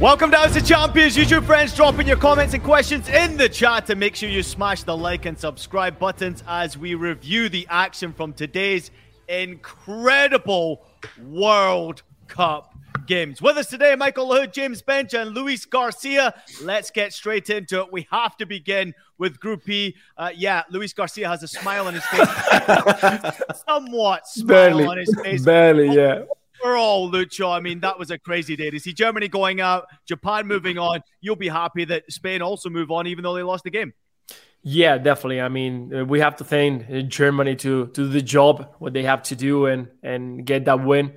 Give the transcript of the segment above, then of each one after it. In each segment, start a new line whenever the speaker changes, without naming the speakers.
Welcome down to Champions, YouTube friends. Dropping your comments and questions in the chat and make sure you smash the like and subscribe buttons as we review the action from today's incredible World Cup games. With us today, Michael Lahoud, James Benge, and Luis Garcia. Let's get straight into it. We have to begin with Group E. Uh, yeah, Luis Garcia has a smile on his face. Somewhat smile
barely,
on his face.
Barely, yeah.
Overall, Lucho, I mean, that was a crazy day to see Germany going out, Japan moving on. You'll be happy that Spain also move on, even though they lost the game.
Yeah, definitely. I mean, uh, we have to thank uh, Germany to, to do the job, what they have to do, and and get that win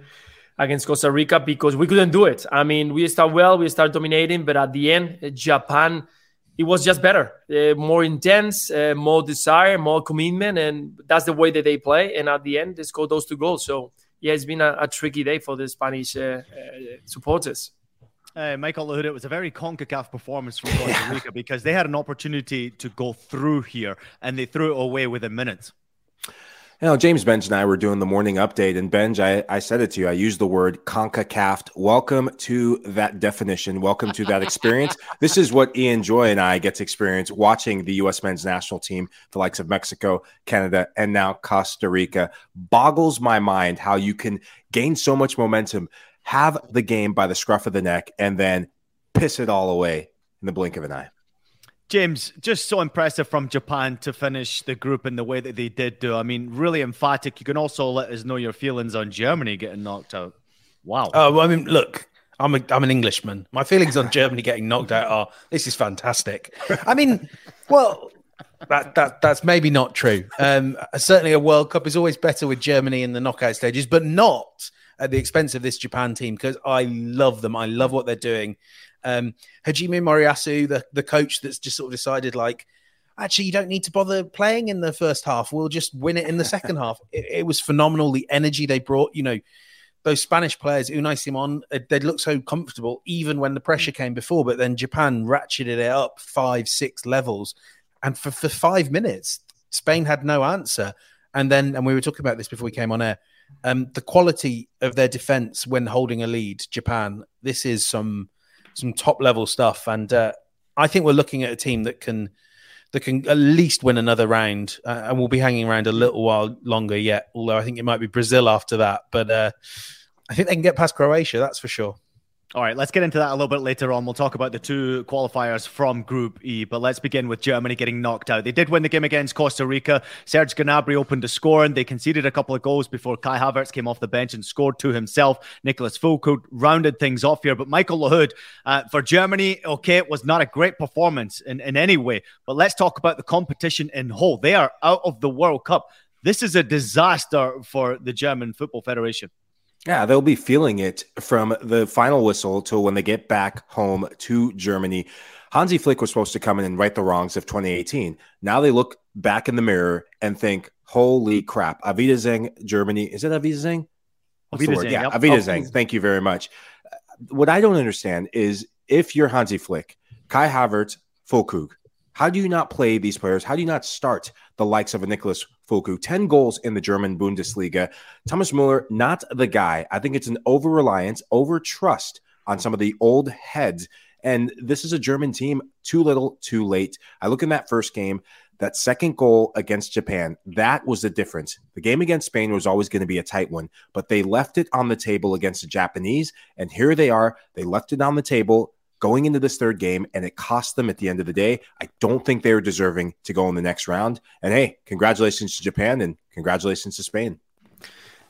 against Costa Rica because we couldn't do it. I mean, we start well, we start dominating, but at the end, uh, Japan, it was just better, uh, more intense, uh, more desire, more commitment, and that's the way that they play. And at the end, they scored those two goals. So yeah, it's been a, a tricky day for the Spanish uh, supporters.
Uh, Michael Lahoud, it was a very CONCACAF performance from Costa Rica because they had an opportunity to go through here and they threw it away within minutes.
You know, James Benge and I were doing the morning update, and Benge, I, I said it to you. I used the word CONCACAF. Welcome to that definition. Welcome to that experience. this is what Ian Joy and I get to experience watching the U.S. men's national team, the likes of Mexico, Canada, and now Costa Rica. Boggles my mind how you can gain so much momentum, have the game by the scruff of the neck, and then piss it all away in the blink of an eye.
James, just so impressive from Japan to finish the group in the way that they did do. I mean, really emphatic. You can also let us know your feelings on Germany getting knocked out. Wow.
Oh, well, I mean, look, I'm a, I'm an Englishman. My feelings on Germany getting knocked out are this is fantastic. I mean, well, that that that's maybe not true. Um, certainly, a World Cup is always better with Germany in the knockout stages, but not at the expense of this Japan team because I love them. I love what they're doing. Um, Hajime Moriyasu, the, the coach that's just sort of decided, like, actually, you don't need to bother playing in the first half. We'll just win it in the second half. It, it, was phenomenal. The energy they brought, you know, those Spanish players, Unai Simon, they'd look so comfortable even when the pressure came before. But then Japan ratcheted it up five, six levels. And for, for five minutes, Spain had no answer. And then, and we were talking about this before we came on air, um, the quality of their defense when holding a lead, Japan, this is some some top level stuff. And uh, I think we're looking at a team that can that can at least win another round, uh, and we'll be hanging around a little while longer yet. Although I think it might be Brazil after that, but uh, I think they can get past Croatia. That's for sure.
All right, let's get into that a little bit later on. We'll talk about the two qualifiers from Group E, but let's begin with Germany getting knocked out. They did win the game against Costa Rica. Serge Gnabry opened the score, and they conceded a couple of goals before Kai Havertz came off the bench and scored two himself. Nicholas Füllkrug rounded things off here, but Michael Lahoud uh, for Germany, okay, it was not a great performance in, in any way, but let's talk about the competition in whole. They are out of the World Cup. This is a disaster for the German Football Federation.
Yeah, they'll be feeling it from the final whistle till when they get back home to Germany. Hansi Flick was supposed to come in and right the wrongs of 2018. Now they look back in the mirror and think, holy crap, Wiedersehen, Germany. Is it Auf Wiedersehen? What's the word? Yeah, yep. Wiedersehen. Oh, Thank you very much. What I don't understand is if you're Hansi Flick, Kai Havertz, Füllkrug, how do you not play these players? How do you not start the likes of a Nicholas Füllkrug? 10 goals in the German Bundesliga. Thomas Muller, not the guy. I think it's an over reliance, over trust on some of the old heads And this is a German team, too little, too late. I look in that first game, that second goal against Japan, that was the difference. The game against Spain was always going to be a tight one, but they left it on the table against the Japanese. And here they are. They left it on the table going into this third game, and it cost them at the end of the day. I don't think they were deserving to go in the next round. And hey, congratulations to Japan and congratulations to Spain.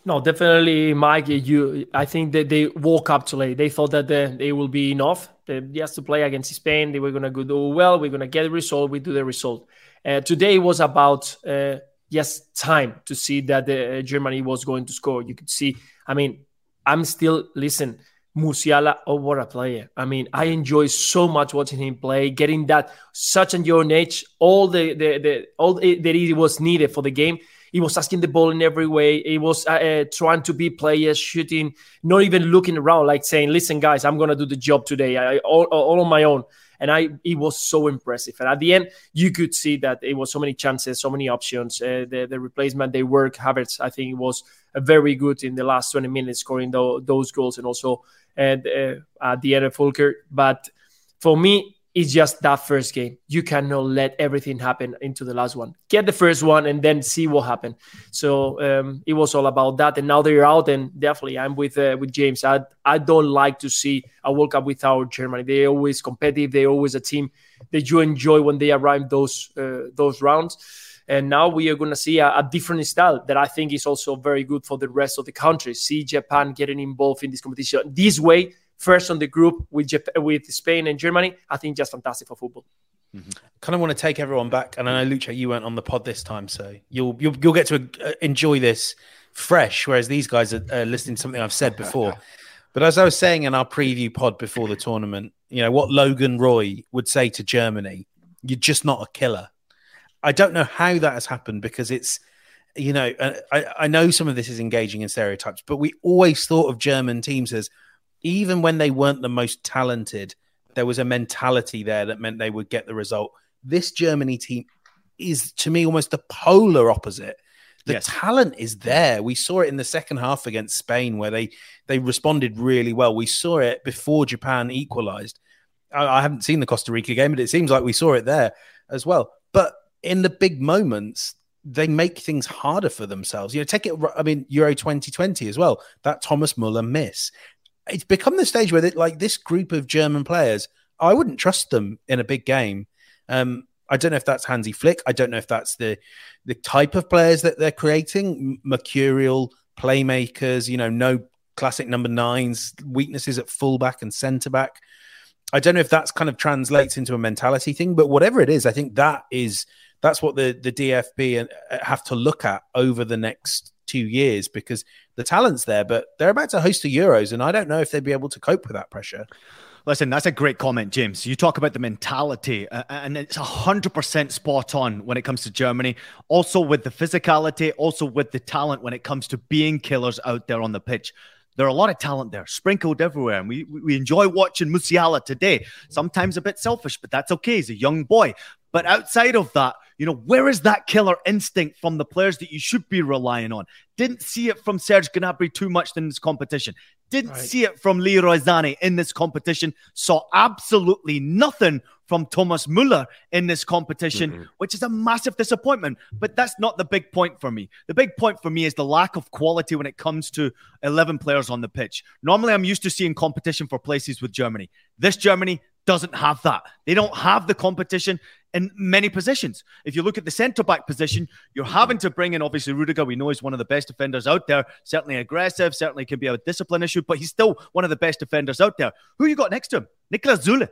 No, definitely, Mike. You, I think that they woke up too late. They thought that they, they will be enough. They just to play against Spain, they were going to do well. We're going to get a result. We do the result. Uh, today was about uh, just time to see that the, uh, Germany was going to score. You could see. I mean, I'm still listen. Musiala, oh what a player! I mean, I enjoy so much watching him play, getting that such a young age, all the the, the all that it was needed for the game he was asking the ball in every way. He was uh, uh, trying to be players, shooting, not even looking around, like saying, "Listen, guys, I'm gonna do the job today, I, all, all on my own." And I, it was so impressive. And at the end, you could see that it was so many chances, so many options. Uh, the the replacement they work Havertz, I think, it was very good in the last 20 minutes, scoring those goals, and also at, uh, at the end of Fulker. But for me, it's just that first game. You cannot let everything happen into the last one. Get the first one and then see what happened. So um, it was all about that. And now they're out, and definitely I'm with uh, with James. I I don't like to see a World Cup without Germany. They're always competitive. They're always a team that you enjoy when they arrive those uh, those rounds. And now we are going to see a, a, different style that I think is also very good for the rest of the countries. See Japan getting involved in this competition this way first on the group with Japan, with Spain and Germany. I think just fantastic for football.
Mm-hmm. Kind of want to take everyone back, and I know Lucho, you weren't on the pod this time, so you'll you'll, you'll get to uh, enjoy this fresh, whereas these guys are uh, listening to something I've said before. but as I was saying in our preview pod before the tournament, you know what Logan Roy would say to Germany: "You're just not a killer." I don't know how that has happened because it's you know uh, I, I know some of this is engaging in stereotypes, but we always thought of German teams as even when they weren't the most talented, there was a mentality there that meant they would get the result. This Germany team is, to me, almost the polar opposite. The yes. talent is there. We saw it in the second half against Spain, where they they responded really well. We saw it before Japan equalized. I, I haven't seen the Costa Rica game, but it seems like we saw it there as well. But in the big moments, they make things harder for themselves. You know, take it. I mean, Euro 2020 as well. That Thomas Muller miss it's become the stage where, they, like, this group of German players, I wouldn't trust them in a big game. Um, I don't know if that's Hansi Flick. I don't know if that's the the type of players that they're creating, mercurial playmakers. You know, no classic number nines, weaknesses at fullback and centre back. I don't know if that's kind of translates into a mentality thing, but whatever it is, I think that is that's what the the DFB uh, have to look at over the next two years because the talent's there, but they're about to host the Euros, and I don't know if they'd be able to cope with that pressure.
Listen, that's a great comment, James. You talk about the mentality, uh, and it's 100% spot on when it comes to Germany. Also, with the physicality, also with the talent when it comes to being killers out there on the pitch. There are a lot of talent there, sprinkled everywhere, and we we enjoy watching Musiala today. Sometimes a bit selfish, but that's okay. He's a young boy. But outside of that, you know, where is that killer instinct from the players that you should be relying on? Didn't see it from Serge Gnabry too much in this competition. Didn't right. see it from Leroy Sané in this competition. Saw absolutely nothing from Thomas Muller in this competition, mm-hmm. which is a massive disappointment. But that's not the big point for me. The big point for me is the lack of quality when it comes to 11 players on the pitch. Normally, I'm used to seeing competition for places with Germany. This Germany doesn't have that. They don't have the competition in many positions. If you look at the centre back position, you're having to bring in obviously Rudiger. We know he's one of the best defenders out there. Certainly aggressive. Certainly can be a discipline issue, but he's still one of the best defenders out there. Who you got next to him? Niklas Süle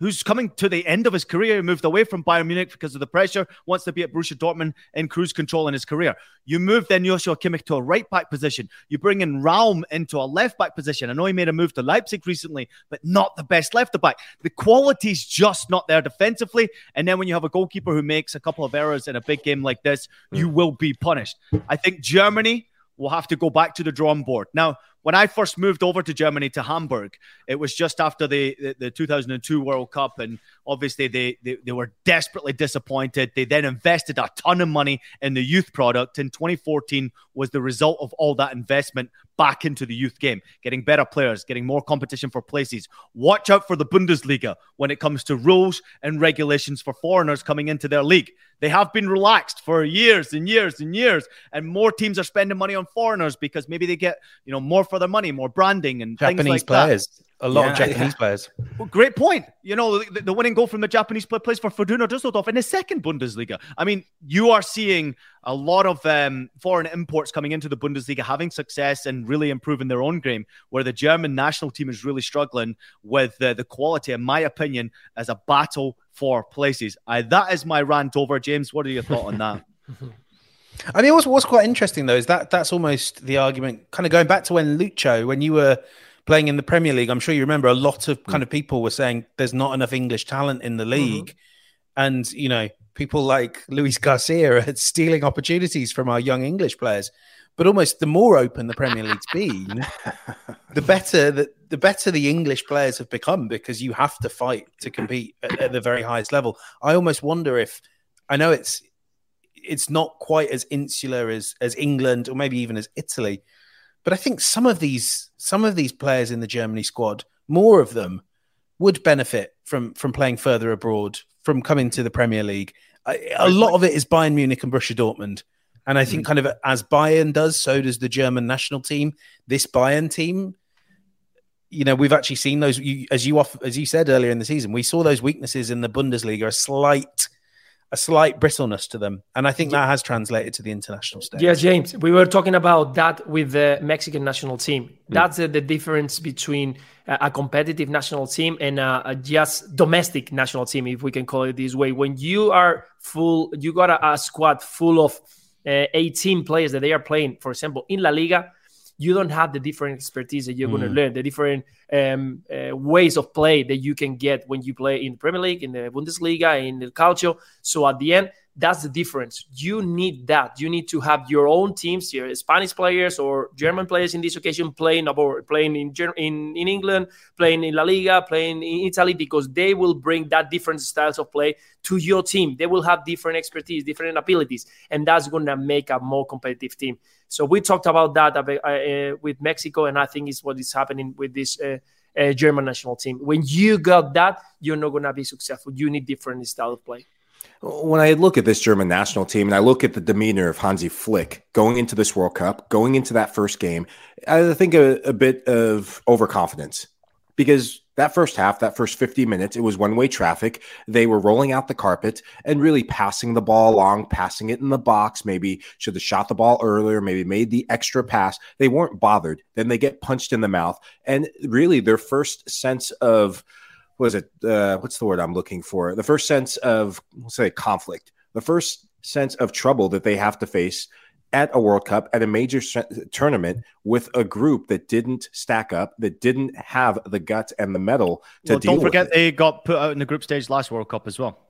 who's coming to the end of his career. He moved away from Bayern Munich because of the pressure, wants to be at Borussia Dortmund in cruise control in his career. You move then Joshua Kimmich to a right back position. You bring in Raum into a left back position. I know he made a move to Leipzig recently, but not the best left back. The quality's just not there defensively. And then when you have a goalkeeper who makes a couple of errors in a big game like this, you mm. will be punished. I think Germany will have to go back to the drawing board. Now, when I first moved over to Germany to Hamburg, it was just after the, the, the 2002 World Cup. And obviously, they, they, they were desperately disappointed. They then invested a ton of money in the youth product. In 2014 was the result of all that investment back into the youth game, getting better players, getting more competition for places. Watch out for the Bundesliga when it comes to rules and regulations for foreigners coming into their league. They have been relaxed for years and years and years, and more teams are spending money on foreigners because maybe they get you know more for their money, more branding and
Japanese
like
players.
That.
A lot yeah, of Japanese yeah. players.
Well, great point. You know, the, the, winning goal from the Japanese player plays for Fortuna Düsseldorf in the second Bundesliga. I mean, you are seeing a lot of um, foreign imports coming into the Bundesliga having success and really improving their own game, where the German national team is really struggling with uh, the quality, in my opinion, as a battle for places. Uh, that is my rant over. James, what are your thoughts on that?
I mean, what's, what's quite interesting though is that that's almost the argument, kind of going back to when Lucho, when you were playing in the Premier League, I'm sure you remember a lot of kind of people were saying there's not enough English talent in the league. Mm-hmm. And, you know, people like Luis Garcia are stealing opportunities from our young English players. But almost the more open the Premier League's been, the better the, the better the English players have become because you have to fight to compete at, at the very highest level. I almost wonder if I know it's it's not quite as insular as as England or maybe even as Italy, but I think some of these some of these players in the Germany squad, more of them, would benefit from from playing further abroad, from coming to the Premier League. A lot of it is Bayern Munich and Borussia Dortmund. And I think, mm. kind of as Bayern does, so does the German national team. This Bayern team, you know, we've actually seen those. You, as you off, as you said earlier in the season, we saw those weaknesses in the Bundesliga, a slight a slight bristleness to them. And I think that has translated to the international stage.
Yeah, James, we were talking about that with the Mexican national team. Mm. That's uh, the difference between a competitive national team and a, a, just domestic national team, if we can call it this way. When you are full, you got a, a squad full of uh, 18 players that they are playing, for example, in La Liga you don't have the different expertise that you're mm. going to learn, the different um, uh, ways of play that you can get when you play in the Premier League, in the Bundesliga, in the Calcio. So at the end, that's the difference. You need that. You need to have your own teams, your Spanish players or German players in this occasion playing abroad, playing in, in in England, playing in La Liga, playing in Italy, because they will bring that different styles of play to your team. They will have different expertise, different abilities, and that's going to make a more competitive team. So we talked about that uh, uh, with Mexico, and I think it's what is happening with this. Uh, uh, German national team. When you got that, you're not going to be successful. You need different style of play
when I look at this German national team and I look at the demeanor of Hansi Flick going into this World Cup, going into that first game, I think a, a bit of overconfidence because that first half, that first 50 minutes, it was one way traffic. They were rolling out the carpet and really passing the ball along, passing it in the box. Maybe should have shot the ball earlier, maybe made the extra pass. They weren't bothered. Then they get punched in the mouth. And really, their first sense of, was it uh, what's the word I'm looking for? The first sense of let's say conflict, the first sense of trouble that they have to face at a World Cup at a major tournament with a group that didn't stack up, that didn't have the guts and the mettle to well,
Don't forget they got put out in the group stage last World Cup as well.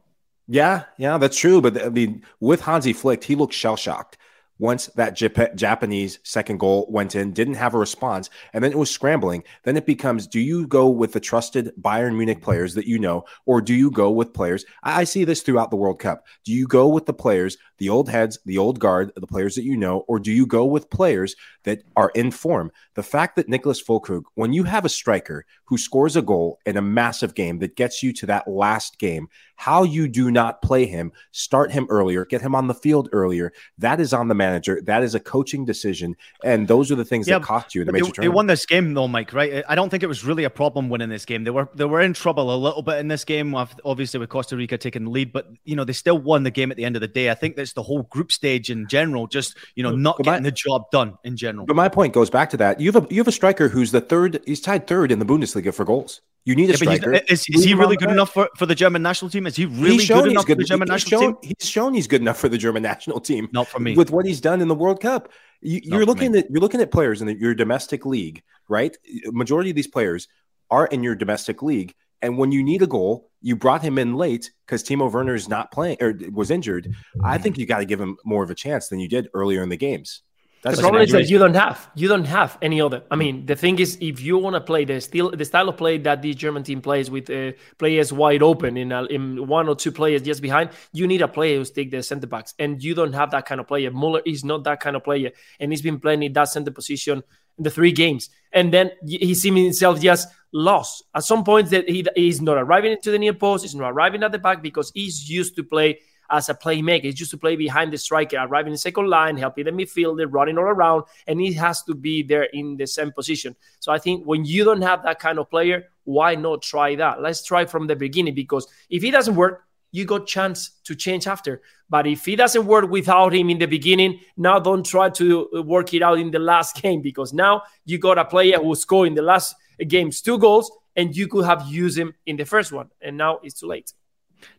Yeah, yeah, that's true. But I mean, with Hansi Flick, he looked shell shocked once that Jap- Japanese second goal went in, didn't have a response, and then it was scrambling. Then it becomes do you go with the trusted Bayern Munich players that you know, or do you go with players? I, I see this throughout the World Cup. Do you go with the players, the old heads, the old guard, the players that you know, or do you go with players that are in form? The fact that Nicholas Füllkrug, when you have a striker who scores a goal in a massive game that gets you to that last game, how you do not play him, start him earlier, get him on the field earlier, that is on the manager. That is a coaching decision. And those are the things yeah, that cost you in the major
they, they won this game though, Mike, right? I don't think it was really a problem winning this game. They were they were in trouble a little bit in this game, obviously with Costa Rica taking the lead, but you know, they still won the game at the end of the day. I think that's the whole group stage in general, just you know, not but getting my, the job done in general.
But my point goes back to that. You have a you have a striker who's the third, he's tied third in the Bundesliga for goals. You need a yeah, striker.
Is, is he really good enough for, for the German national team? Is he really he's good enough good. for the German national
shown,
team?
He's shown he's good enough for the German national team.
Not for me.
With what he's done in the World Cup, you, are looking at you're looking at players in the, your domestic league, right? Majority of these players are in your domestic league, and when you need a goal, you brought him in late because Timo Werner is not playing or was injured. I think you got to give him more of a chance than you did earlier in the games.
That's the problem is that you don't have you don't have any other. I mean, the thing is, if you want to play the still the style of play that the German team plays with uh, players wide open in a, in one or two players just behind, you need a player who's take the center backs, and you don't have that kind of player. Muller is not that kind of player, and he's been playing in that center position in the three games, and then he's seen himself just lost at some point that he he's not arriving into the near post, he's not arriving at the back because he's used to play as a playmaker. He's used to play behind the striker, arriving in second line, helping the midfielder, running all around, and he has to be there in the same position. So I think when you don't have that kind of player, why not try that? Let's try from the beginning because if he doesn't work, you got chance to change after. But if he doesn't work without him in the beginning, now don't try to uh, work it out in the last game because now you got a player who scored in the last games two goals and you could have used him in the first one, and now it's too late.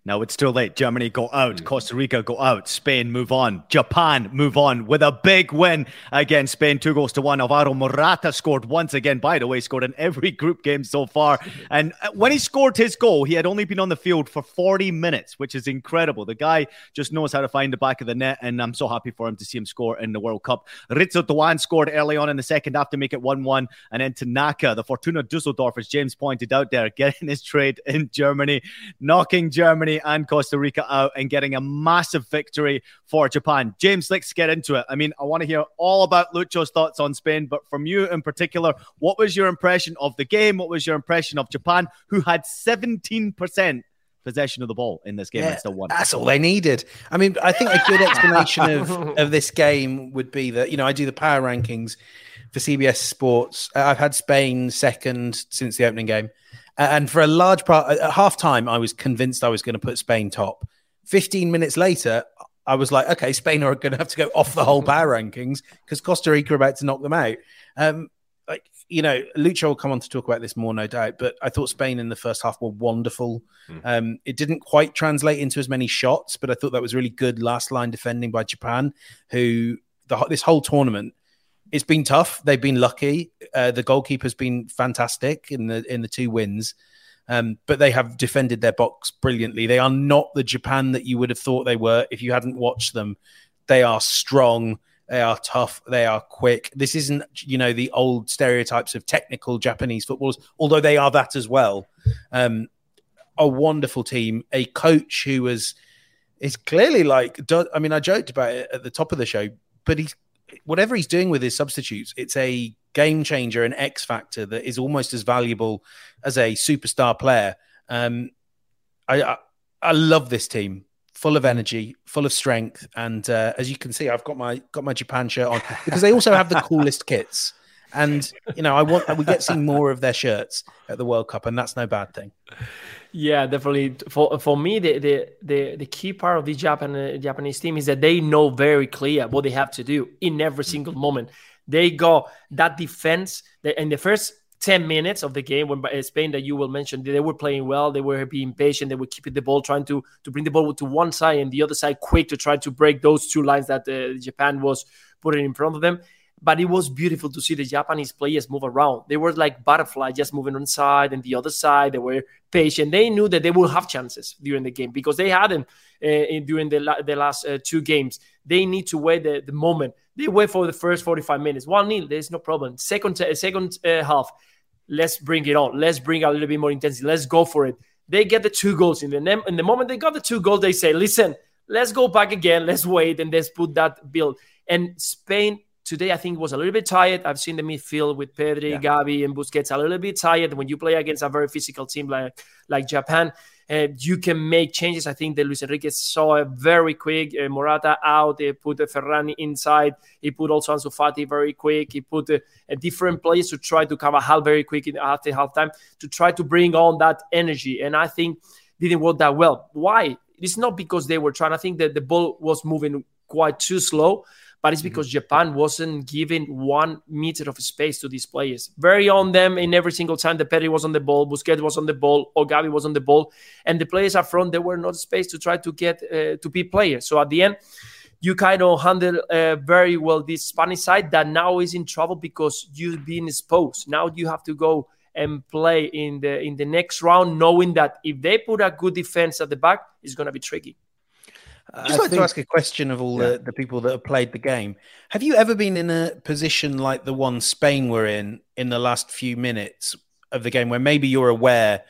Now it's too late. Germany go out. Hmm. Costa Rica go out. Spain move on. Japan move on with a big win against Spain. Two goals to one. Alvaro Morata scored once again. By the way, scored in every group game so far. And uh, when he scored his goal, he had only been on the field for 40 minutes, which is incredible. The guy just knows how to find the back of the net. And I'm so happy for him to see him score in the World Cup. Ritsu Doan scored early on in the second half to make it 1 1. And then Tanaka, the Fortuna Dusseldorf, as James pointed out there, getting his trade in Germany, knocking Germany Germany and Costa Rica out and getting a massive victory for Japan. James, let's get into it. I mean, I want to hear all about Lucho's thoughts on Spain, but from you in particular, what was your impression of the game? What was your impression of Japan, who had 17%? possession of the ball in this game yeah, and still won.
That's all they needed. I mean, I think a good explanation of, of this game would be that, you know, I do the power rankings for CBS Sports. I've had Spain second since the opening game. And for a large part, at half time, I was convinced I was going to put Spain top. 15 minutes later, I was like, okay, Spain are going to have to go off the whole power rankings because Costa Rica are about to knock them out. Um, like, you know, Lucho will come on to talk about this more, no doubt. But I thought Spain in the first half were wonderful. Mm. Um, it didn't quite translate into as many shots, but I thought that was really good last line defending by Japan, who the, this whole tournament it's been tough. They've been lucky. Uh, the goalkeeper's been fantastic in the in the two wins, um, but they have defended their box brilliantly. They are not the Japan that you would have thought they were if you hadn't watched them. They are strong. They are tough. They are quick. This isn't, you know, the old stereotypes of technical Japanese footballers, although they are that as well. Um, a wonderful team, a coach who was is clearly like. I mean, I joked about it at the top of the show, but he's whatever he's doing with his substitutes, it's a game changer, an X factor that is almost as valuable as a superstar player. Um, I, I, I love this team, full of energy, full of strength, and uh, as you can see, I've got my got my Japan shirt on because they also have the coolest kits. And you know, I want we get seeing more of their shirts at the World Cup, and that's no bad thing.
Yeah, definitely. For for me, the the the, the key part of the Japan uh, Japanese team is that they know very clear what they have to do in every single moment. They got that defense that in the first 10 minutes of the game when uh, Spain that you will mention they were playing well they were being patient they were keeping the ball trying to to bring the ball to one side and the other side quick to try to break those two lines that uh, Japan was putting in front of them but it was beautiful to see the Japanese players move around. They were like butterfly, just moving on side and the other side. They were patient. They knew that they will have chances during the game because they had them uh, during the, la- the last uh, two games. They need to wait the, the moment. They wait for the first 45 minutes. One nil, there's no problem. Second, uh, second uh, half, let's bring it on. Let's bring a little bit more intensity. Let's go for it. They get the two goals in the in the moment they got the two goals. They say, "Listen, let's go back again. Let's wait and let's put that build." And Spain Today, I think was a little bit tired. I've seen the midfield with Pedri, yeah. Gavi, and Busquets a little bit tired. When you play against a very physical team like like Japan, uh, you can make changes. I think that Luis Enrique saw a very quick uh, Morata out. He put uh, Ferran inside. He put also Ansu Fati very quick. He put uh, a different players to try to cover half very quick in, after halftime to try to bring on that energy. And I think didn't work that well. Why? It's not because they were trying. I think that the ball was moving quite too slow but it's mm-hmm. because Japan wasn't giving one meter of space to these players. Very on them in every single time the Pedri was on the ball, Busquets was on the ball, or Gavi was on the ball, and the players up front, there were not space to try to get uh, to be players. So at the end, you kind of handle uh, very well this Spanish side that now is in trouble because you've been exposed. Now you have to go and play in the in the next round, knowing that if they put a good defense at the back, it's going to be tricky.
I'd just I like think, to ask a question of all yeah. the, the people that have played the game. Have you ever been in a position like the one Spain were in in the last few minutes of the game where maybe you're aware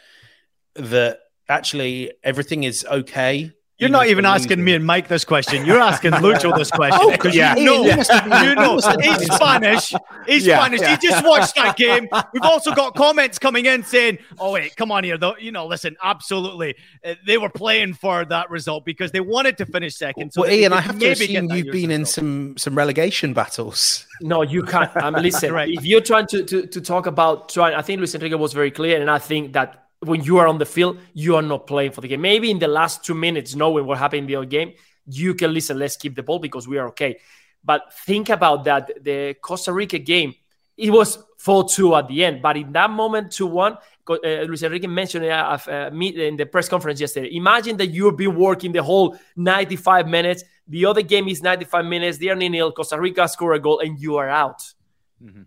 that actually everything is okay
you're not even asking me and Mike this question. You're asking Lucho this question because oh, yeah. you know, you know, he's Spanish. He's yeah, Spanish. Yeah. He just watched that game. We've also got comments coming in saying, "Oh wait, come on here, though." You know, listen, absolutely, uh, they were playing for that result because they wanted to finish second.
So well, Ian, I have to assume you've been in some some relegation battles.
No, you can't. Um, listen, right. if you're trying to, to to talk about trying, I think Luis Enrique was very clear, and I think that when you are on the field, you are not playing for the game. Maybe in the last two minutes, knowing what happened in the other game, you can listen, let's keep the ball because we are okay. But think about that. The Costa Rica game, it was 4 2 at the end. But in that moment, 2 1, uh, Luis Enrique mentioned uh, uh, in the press conference yesterday. Imagine that you've been working the whole 95 minutes. The other game is 95 minutes. They are nil. Costa Rica score a goal and you are out. Mm-hmm.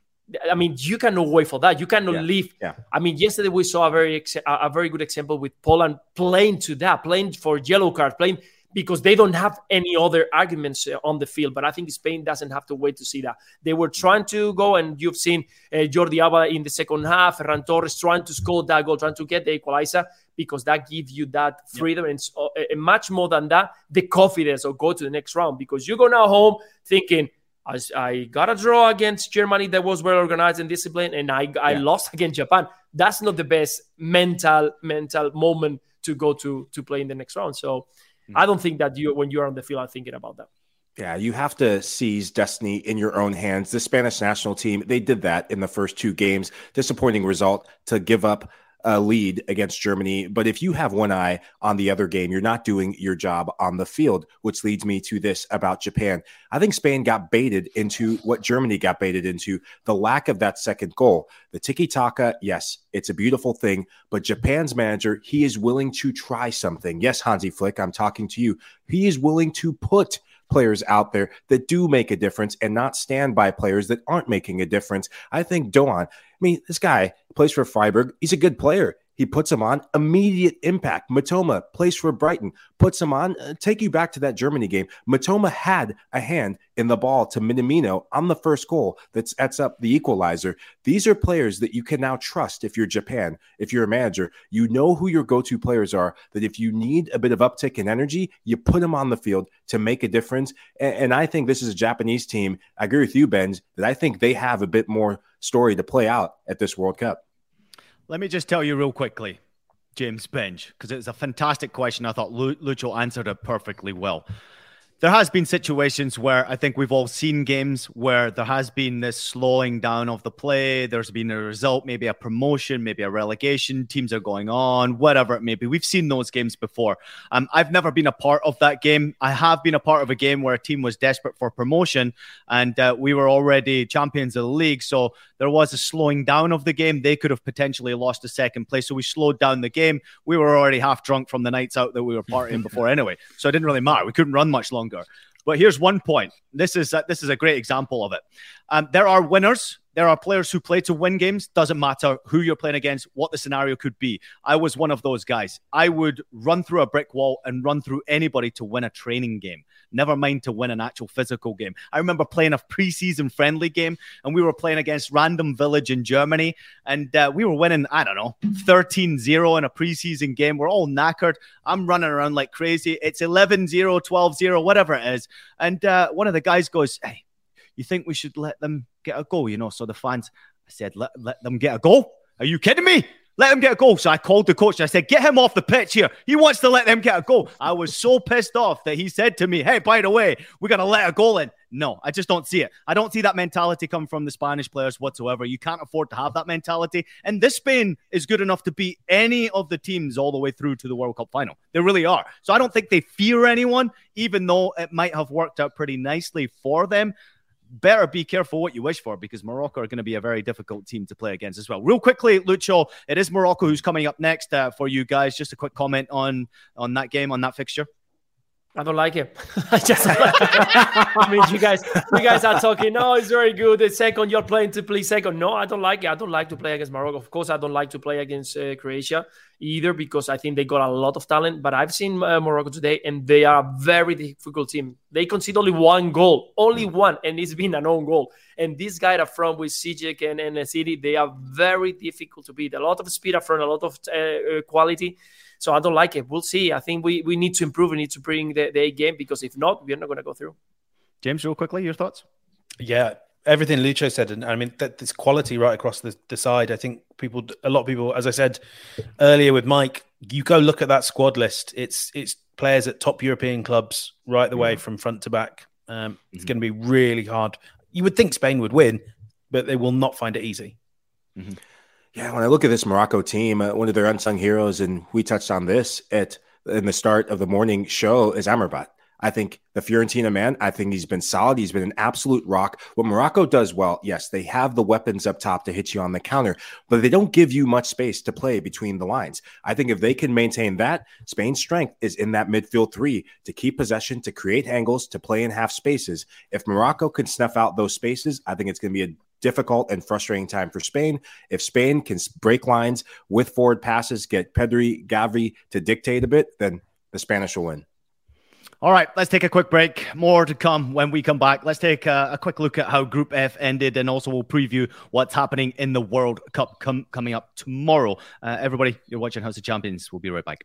I mean, you cannot wait for that. You cannot yeah. leave. Yeah. I mean, yesterday we saw a very a very good example with Poland playing to that, playing for yellow card, playing because they don't have any other arguments uh, on the field. But I think Spain doesn't have to wait to see that. They were trying to go, and you've seen uh, Jordi Alba in the second half, Ferran Torres trying to score that goal, trying to get the equalizer because that gives you that freedom yeah. and, uh, and much more than that, the confidence of go to the next round because you go now home thinking I, I got a draw against Germany that was well organized and disciplined, and I, I yeah. lost against Japan. That's not the best mental mental moment to go to to play in the next round. So mm-hmm. I don't think that you when you're on the field are thinking about that.
Yeah, you have to seize destiny in your own hands. The Spanish national team, they did that in the first two games. Disappointing result to give up uh, lead against Germany. But if you have one eye on the other game, you're not doing your job on the field, which leads me to this about Japan. I think Spain got baited into what Germany got baited into the lack of that second goal. The tiki taka, yes, it's a beautiful thing, but Japan's manager, he is willing to try something. Yes, Hansi Flick, I'm talking to you. He is willing to put players out there that do make a difference and not stand by players that aren't making a difference. I think Doan, I mean, this guy plays for Freiburg. He's a good player. He puts him on immediate impact. Mitoma plays for Brighton, puts him on. Uh, take you back to that Germany game. Mitoma had a hand in the ball to Minamino on the first goal that sets up the equalizer. These are players that you can now trust if you're Japan, if you're a manager. You know who your go to players are, that if you need a bit of uptick in energy, you put them on the field to make a difference. And, and I think this is a Japanese team. I agree with you, Benge, that I think they have a bit more story to play out at this World Cup.
Let me just tell you real quickly, James Benge, because it was a fantastic question. I thought Lucho answered it perfectly well there has been situations where I think we've all seen games where there has been this slowing down of the play. There's been a result, maybe a promotion, maybe a relegation. Teams are going on, whatever it may be. We've seen those games before. Um, I've never been a part of that game. I have been a part of a game where a team was desperate for promotion and uh, we were already champions of the league. So there was a slowing down of the game. They could have potentially lost a second place. So we slowed down the game. We were already half drunk from the nights out that we were partying before anyway. So it didn't really matter. We couldn't run much longer longer. But here's one point. This is a, this is a great example of it. Um, there are winners there are players who play to win games. Doesn't matter who you're playing against, what the scenario could be. I was one of those guys. I would run through a brick wall and run through anybody to win a training game. Never mind to win an actual physical game. I remember playing a preseason friendly game, and we were playing against random village in Germany, and uh, we were winning. I don't know, 13-0 in a preseason game. We're all knackered. I'm running around like crazy. It's 11-0, 12-0, whatever it is. And uh, one of the guys goes, "Hey." You think we should let them get a goal? You know, so the fans, I said, let, let them get a goal. Are you kidding me? Let him get a goal. So I called the coach I said, Get him off the pitch here. He wants to let them get a goal. I was so pissed off that he said to me, Hey, by the way, we're going to let a goal in. No, I just don't see it. I don't see that mentality come from the Spanish players whatsoever. You can't afford to have that mentality. And this Spain is good enough to beat any of the teams all the way through to the World Cup final. They really are. So I don't think they fear anyone, even though it might have worked out pretty nicely for them better be careful what you wish for because Morocco are going to be a very difficult team to play against as well. Real quickly, Lucho, it is Morocco who's coming up next uh, for you guys. Just a quick comment on on that game, on that fixture.
I don't like it. I just, I mean, you guys, you guys are talking. No, it's very good. The second, you're playing to play second. No, I don't like it. I don't like to play against Morocco. Of course, I don't like to play against uh, Croatia. either because I think they got a lot of talent. But I've seen uh, Morocco today, and they are a very difficult team. They concede only one goal, only one, and it's been an own goal. And this guy up front with Ziyech and, and City, they are very difficult to beat. A lot of speed up front, a lot of uh, uh, quality. So I don't like it. We'll see. I think we, we need to improve. We need to bring the, the game because if not, we're not going to go through.
James, real quickly, your thoughts?
Yeah, everything Lucho said, and I mean that this quality right across the, the side. I think people, a lot of people, as I said earlier with Mike, you go look at that squad list. It's it's players at top European clubs right the way mm-hmm. from front to back. Um, it's mm-hmm. going to be really hard. You would think Spain would win, but they will not find it easy.
Mm-hmm. Yeah, when I look at this Morocco team, uh, one of their unsung heroes, and we touched on this at in the start of the morning show, is Amrabat. I think the Fiorentina man, I think he's been solid. He's been an absolute rock. What Morocco does well, yes, they have the weapons up top to hit you on the counter, but they don't give you much space to play between the lines. I think if they can maintain that, Spain's strength is in that midfield three to keep possession, to create angles, to play in half spaces. If Morocco can snuff out those spaces, I think it's going to be a difficult and frustrating time for Spain. If Spain can break lines with forward passes, get Pedri, Gavi to dictate a bit, then the Spanish will win.
All right, let's take a quick break. More to come when we come back. Let's take a, a quick look at how Group F ended, and also we'll preview what's happening in the World Cup com- coming up tomorrow. Uh, everybody, you're watching House of Champions. We'll be right back.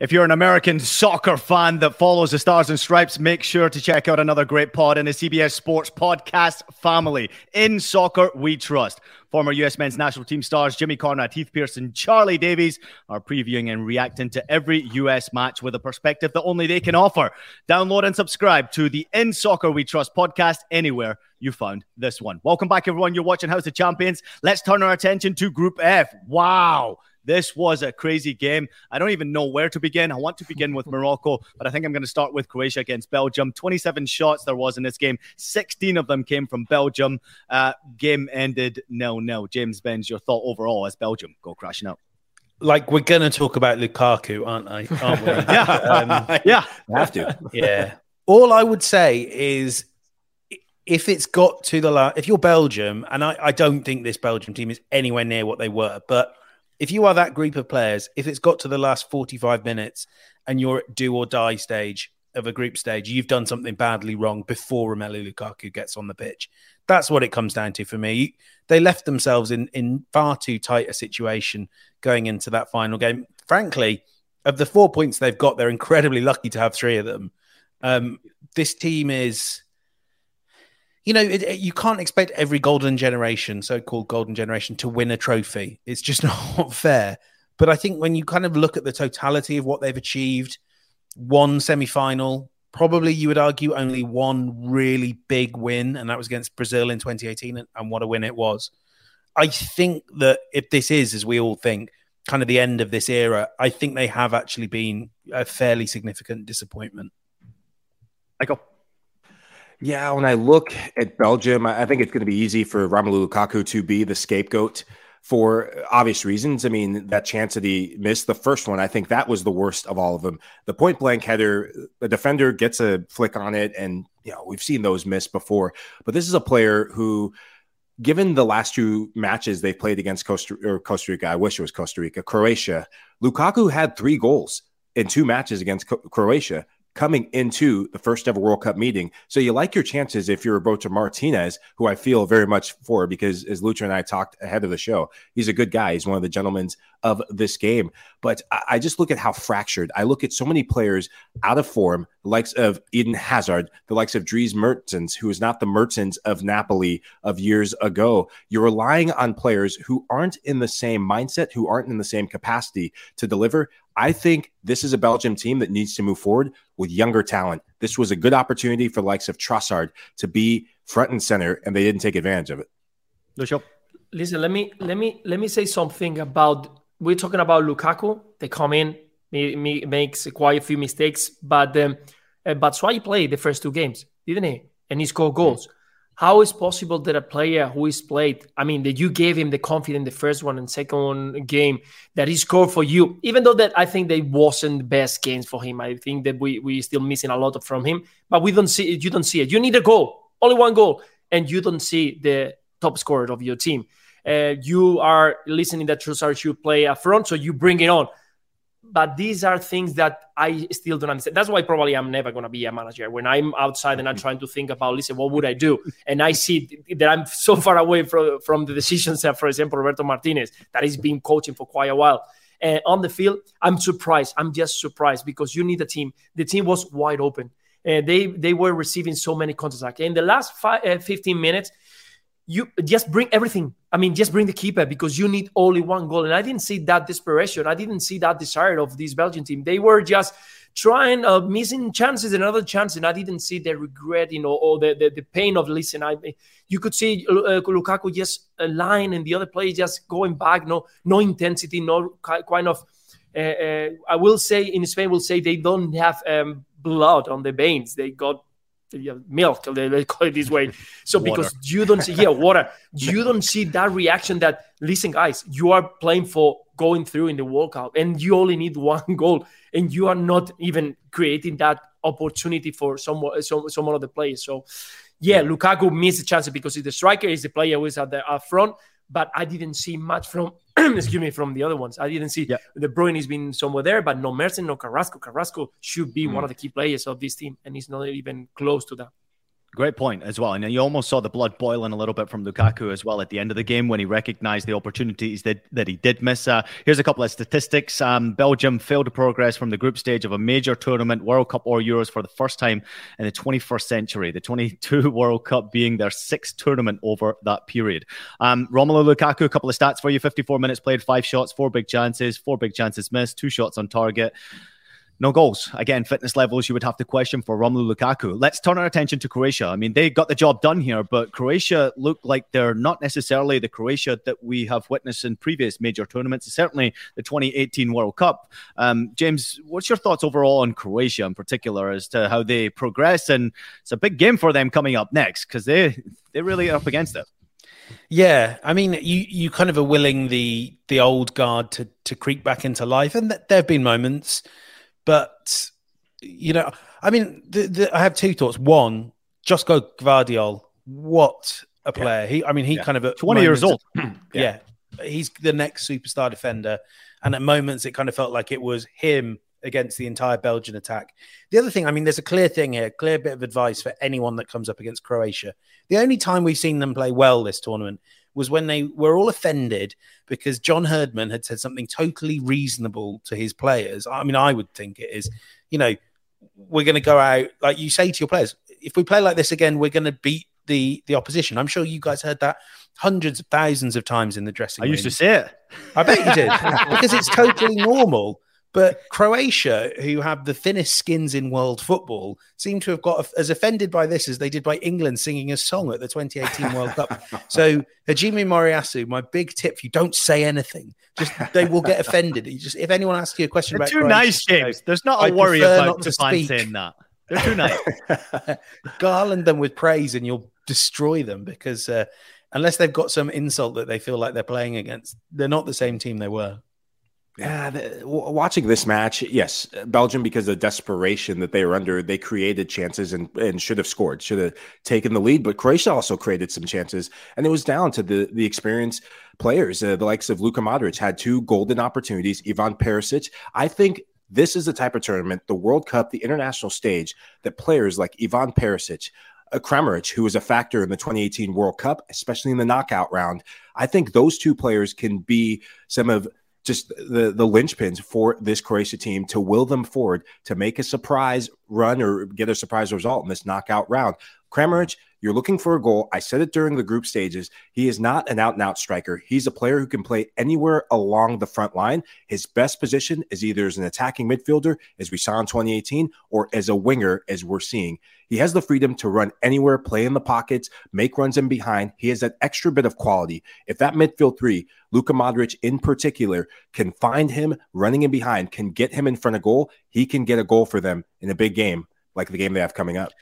If you're an American soccer fan that follows the Stars and Stripes, make sure to check out another great pod in the CBS Sports podcast family. In soccer, we trust. Former US men's national team stars Jimmy Conrad, Heath Pearce, Charlie Davies are previewing and reacting to every US match with a perspective that only they can offer. Download and subscribe to the In Soccer We Trust podcast anywhere you found this one. Welcome back, everyone. You're watching House of Champions. Let's turn our attention to Group F. Wow. This was a crazy game. I don't even know where to begin. I want to begin with Morocco, but I think I'm going to start with Croatia against Belgium. 27 shots there was in this game. 16 of them came from Belgium. Uh, game ended nil nil. James Benge, your thought overall as Belgium go crashing out?
Like we're going to talk about Lukaku, aren't I? Aren't we?
yeah, um, yeah,
have to.
Yeah. All I would say is if it's got to the last, if you're Belgium, and I, I, don't think this Belgium team is anywhere near what they were, but if you are that group of players, if it's got to the last 45 minutes and you're at do or die stage of a group stage, you've done something badly wrong before Romelu Lukaku gets on the pitch. That's what it comes down to for me. They left themselves in, in far too tight a situation going into that final game. Frankly, of the four points they've got, they're incredibly lucky to have three of them. Um, this team is you know, it, you can't expect every golden generation, so-called golden generation, to win a trophy. It's just not fair. But I think when you kind of look at the totality of what they've achieved, one semi-final, probably you would argue only one really big win, and that was against Brazil in 2018, and, and what a win it was. I think that if this is, as we all think, kind of the end of this era, I think they have actually been a fairly significant disappointment.
Michael.
Yeah, when I look at Belgium, I think it's going to be easy for Romelu Lukaku to be the scapegoat for obvious reasons. I mean, that chance that he missed, the first one, I think that was the worst of all of them. The point blank header, the defender gets a flick on it, and you know we've seen those miss before. But this is a player who, given the last two matches they played against Costa or Costa Rica, I wish it was Costa Rica, Croatia. Lukaku had three goals in two matches against Croatia coming into the first ever World Cup meeting. So you like your chances if you're Roberto Martinez, who I feel very much for because as Lucho and I talked ahead of the show, he's a good guy. He's one of the gentlemen of this game. But I, just look at how fractured. I look at so many players out of form, the likes of Eden Hazard, the likes of Dries Mertens, who is not the Mertens of Napoli of years ago. You're relying on players who aren't in the same mindset, who aren't in the same capacity to deliver. I think this is a Belgium team that needs to move forward with younger talent. This was a good opportunity for the likes of Trossard to be front and center, and they didn't take advantage of it. Lucho.
Listen, let me let me let me say something about. We're talking about Lukaku. They come in, he, he makes quite a few mistakes, but um, uh, Batshuayi played the first two games, didn't he? And he scored goals. Mm-hmm. How is possible that a player who is played, I mean, that you gave him the confidence the first one and second one game that he scored for you, even though that I think they wasn't the best games for him. I think that we we still missing a lot from him, but we don't see it. You don't see it. You need a goal, only one goal, and you don't see the top scorer of your team. Uh, you are listening that Trossard should play up front, so you bring it on but these are things that I still don't understand. That's why probably I'm never going to be a manager. When I'm outside and I'm trying to think about, listen, what would I do? And I see that I'm so far away from, from the decisions that, for example, Roberto Martinez, that he's been coaching for quite a while. And on the field, I'm surprised. I'm just surprised because you need a team. The team was wide open. And they they were receiving so many contacts. In the last five, uh, 15 minutes, you just bring everything. I mean, just bring the keeper because you need only one goal. And I didn't see that desperation. I didn't see that desire of this Belgian team. They were just trying, uh, missing chances, another chance, and I didn't see the regret, you know, or the, the, the pain of listen. I you could see uh, Lukaku just a line and the other players just going back, no, no intensity, no kind of. Uh, uh, I will say in Spain, will say they don't have um, blood on the veins. They got milk, they call it this way. So water. because you don't see, yeah, water, you don't see that reaction that, listen, guys, you are playing for going through in the World Cup and you only need one goal and you are not even creating that opportunity for someone, some, someone of the players. So, yeah, Lukaku missed the chance because he's the striker, he's the player who is at the up front but I didn't see much from excuse me from the other ones. I didn't see yeah. De Bruyne has been somewhere there, but no Mertens, no Carrasco. Carrasco should be mm. one of the key players of this team, and he's not even close to that.
Great point as well. And you almost saw the blood boiling a little bit from Lukaku as well at the end of the game when he recognized the opportunities that, that he did miss. Uh, here's a couple of statistics. Um, Belgium failed to progress from the group stage of a major tournament, World Cup or Euros, for the first time in the 21st century. The 22 World Cup being their sixth tournament over that period. Um, Romelu Lukaku, a couple of stats for you 54 minutes played, five shots, four big chances, four big chances missed, two shots on target no goals. Again, fitness levels you would have to question for Romelu Lukaku. Let's turn our attention to Croatia. I mean, they got the job done here, but Croatia look like they're not necessarily the Croatia that we have witnessed in previous major tournaments, certainly the 2018 World Cup. Um, James, what's your thoughts overall on Croatia in particular as to how they progress? And it's a big game for them coming up next because they they really are up against it.
Yeah, I mean, you you kind of are willing the the old guard to to creep back into life, and th- there have been moments but you know, I mean, the, the, I have two thoughts. One, just go Gvardiol, what a player! Yeah. He, I mean, he yeah. kind of
twenty years old.
yeah. yeah, he's the next superstar defender, and at moments it kind of felt like it was him against the entire Belgian attack. The other thing, I mean, there's a clear thing here, clear bit of advice for anyone that comes up against Croatia. The only time we've seen them play well this tournament was when they were all offended because John Herdman had said something totally reasonable to his players. I mean, I would think it is, you know, we're going to go out like you say to your players, if we play like this again, we're going to beat the the opposition. I'm sure you guys heard that hundreds of thousands of times in the dressing
room. I
used
to say it.
I bet you did because it's totally normal. But Croatia, who have the thinnest skins in world football, seem to have got as offended by this as they did by England singing a song at the 2018 World Cup. So, Hajime Moriyasu, my big tip for you: don't say anything. Just they will get offended. You just if anyone asks you a question
They're
about
too Croatia, nice, James. There's not a I worry about fans saying that. They're too nice.
Garland them with praise, and you'll destroy them because. Uh, unless they've got some insult that they feel like they're playing against, they're not the same team they were.
Yeah, the, watching this match, yes, Belgium because of the desperation that they were under, they created chances and, and should have scored, should have taken the lead. But Croatia also created some chances, and it was down to the the experienced players. Uh, the likes of Luka Modric had two golden opportunities. Ivan Perisic, I think. This is the type of tournament, the World Cup, the international stage, that players like Ivan Perisic, uh, Kramaric, who was a factor in the 2018 World Cup, especially in the knockout round. I think those two players can be some of just the the linchpins for this Croatia team to will them forward to make a surprise run or get a surprise result in this knockout round. Kramaric, you're looking for a goal. I said it during the group stages. He is not an out and out striker. He's a player who can play anywhere along the front line. His best position is either as an attacking midfielder, as we saw in 2018, or as a winger, as we're seeing. He has the freedom to run anywhere, play in the pockets, make runs in behind. He has that extra bit of quality. If that midfield three, Luka Modric in particular, can find him running in behind, can get him in front of goal, he can get a goal for them in a big game like the game they have coming up.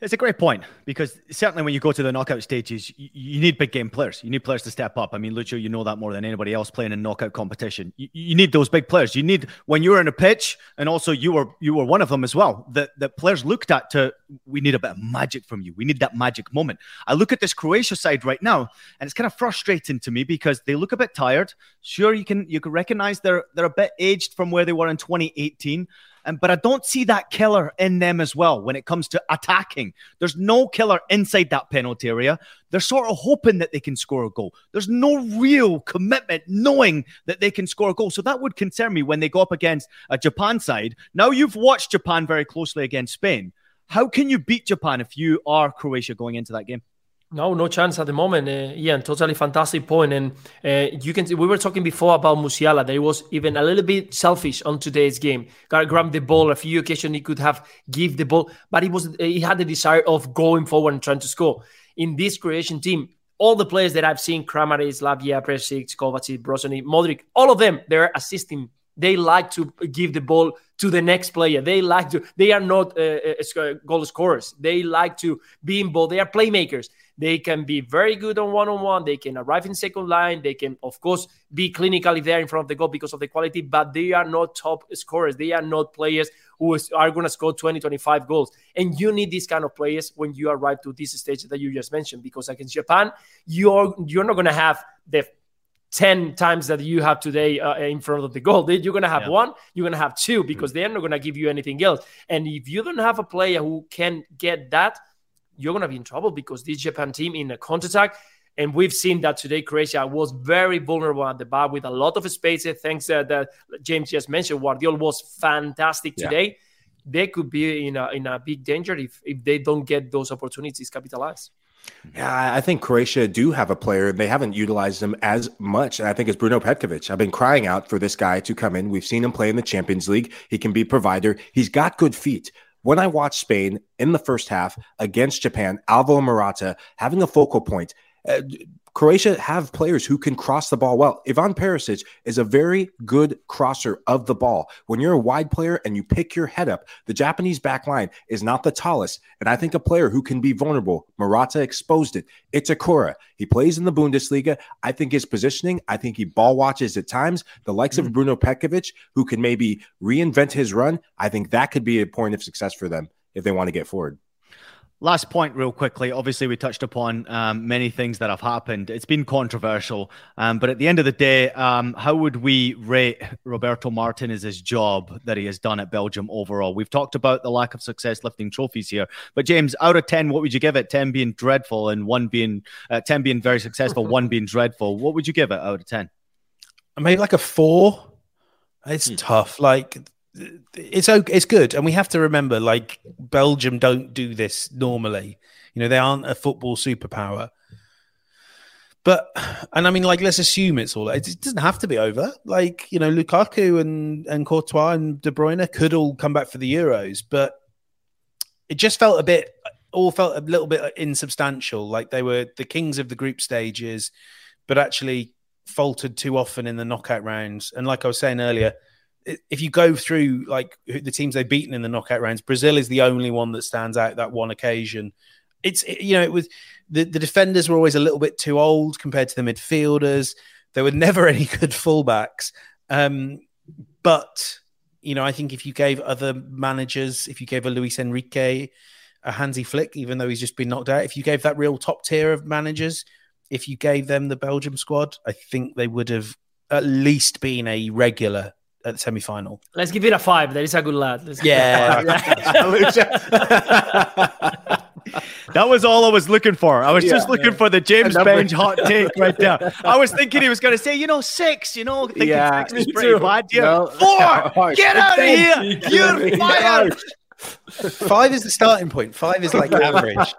It's a great point because certainly when you go to the knockout stages, you, you, need big game players. You need players to step up. I mean, Lucho, you know that more than anybody else playing in knockout competition. You, you, need those big players. You need when you're in a pitch, and also you were you were one of them as well. That that players looked at to we need a bit of magic from you. We need that magic moment. I look at this Croatia side right now, and it's kind of frustrating to me because they look a bit tired. Sure, you can you can recognize they're they're a bit aged from where they were in 2018. Um, but I don't see that killer in them as well when it comes to attacking. There's no killer inside that penalty area. They're sort of hoping that they can score a goal. There's no real commitment knowing that they can score a goal. So that would concern me when they go up against a Japan side. Now you've watched Japan very closely against Spain. How can you beat Japan if you are Croatia going into that game?
No, no chance at the moment. Uh, Ian, totally fantastic point. And uh, you can. We were talking before about Musiala. That he was even a little bit selfish on today's game. Got grab the ball. A few occasions he could have give the ball, but he was. He had the desire of going forward and trying to score. In this Croatian team, all the players that I've seen, Kramaric, Livaja, Perisic, Kovacic, Brozovic, Modric, all of them, they're assisting. They like to give the ball to the next player. They like to. They are not uh, uh goal scorers. They like to be in involved. They are playmakers. They can be very good on one on one. They can arrive in second line. They can, of course, be clinically there in front of the goal because of the quality, but they are not top scorers. They are not players who are going to score 20, 25 goals. And you need these kind of players when you arrive to this stage that you just mentioned because against Japan, you're, you're not going to have the 10 times that you have today uh, in front of the goal. You're going to have yeah. one, you're going to have two because they're not going to give you anything else. And if you don't have a player who can get that, you're going to be in trouble because this Japan team in a counter attack, and we've seen that today Croatia was very vulnerable at the bar with a lot of spaces. Thanks uh, that James just mentioned, Gvardiol was fantastic today. Yeah. They could be in a, in a big danger if, if they don't get those opportunities capitalized.
Yeah, I think Croatia do have a player. They haven't utilized him as much. I think it's Bruno Petkovic. I've been crying out for this guy to come in. We've seen him play in the Champions League. He can be provider. He's got good feet when I watched Spain in the first half against Japan, Alvaro Morata having a focal point. Uh, Croatia have players who can cross the ball well. Ivan Perisic is a very good crosser of the ball. When you're a wide player and you pick your head up, the Japanese back line is not the tallest. And I think a player who can be vulnerable, Morata exposed it. It's Itakura. He plays in the Bundesliga. I think his positioning, I think he ball watches at times. The likes mm-hmm. of Bruno Petkovic, who can maybe reinvent his run, I think that could be a point of success for them if they want to get forward.
Last point, real quickly. Obviously, we touched upon um, many things that have happened. It's been controversial, um, but at the end of the day, um, how would we rate Roberto Martinez's job that he has done at Belgium overall? We've talked about the lack of success lifting trophies here, but James, out of ten, what would you give it? Ten being dreadful and one being uh, ten being very successful, one being dreadful. What would you give it out of ten?
Maybe like a four. It's hmm. tough. Like it's okay, it's good, and we have to remember, like Belgium don't do this normally. You know, they aren't a football superpower. But and I mean, like, let's assume it's all. It doesn't have to be over. Like, you know, Lukaku and and Courtois and De Bruyne could all come back for the Euros, but it just felt a bit, all felt a little bit insubstantial. Like they were the kings of the group stages, but actually faltered too often in the knockout rounds. And like I was saying earlier, if you go through like the teams they've beaten in the knockout rounds, Brazil is the only one that stands out that one occasion. it's you know it was the, the defenders were always a little bit too old compared to the midfielders. There were never any good fullbacks. Um, but you know, I think if you gave other managers, if you gave a Luis Enrique, a Hansi Flick, even though he's just been knocked out, if you gave that real top tier of managers, if you gave them the Belgium squad, I think they would have at least been a regular at the semi final.
Let's give it a five. That is a good lad. Let's
yeah.
that was all I was looking for. I was yeah, just looking yeah. for the James Benge hot take right there. I was thinking he was going to say, you know, six. You know, thinking yeah, six is pretty too. bad. Yeah, no. four. Get out of here. You're fired.
Five is the starting point. Five is like average,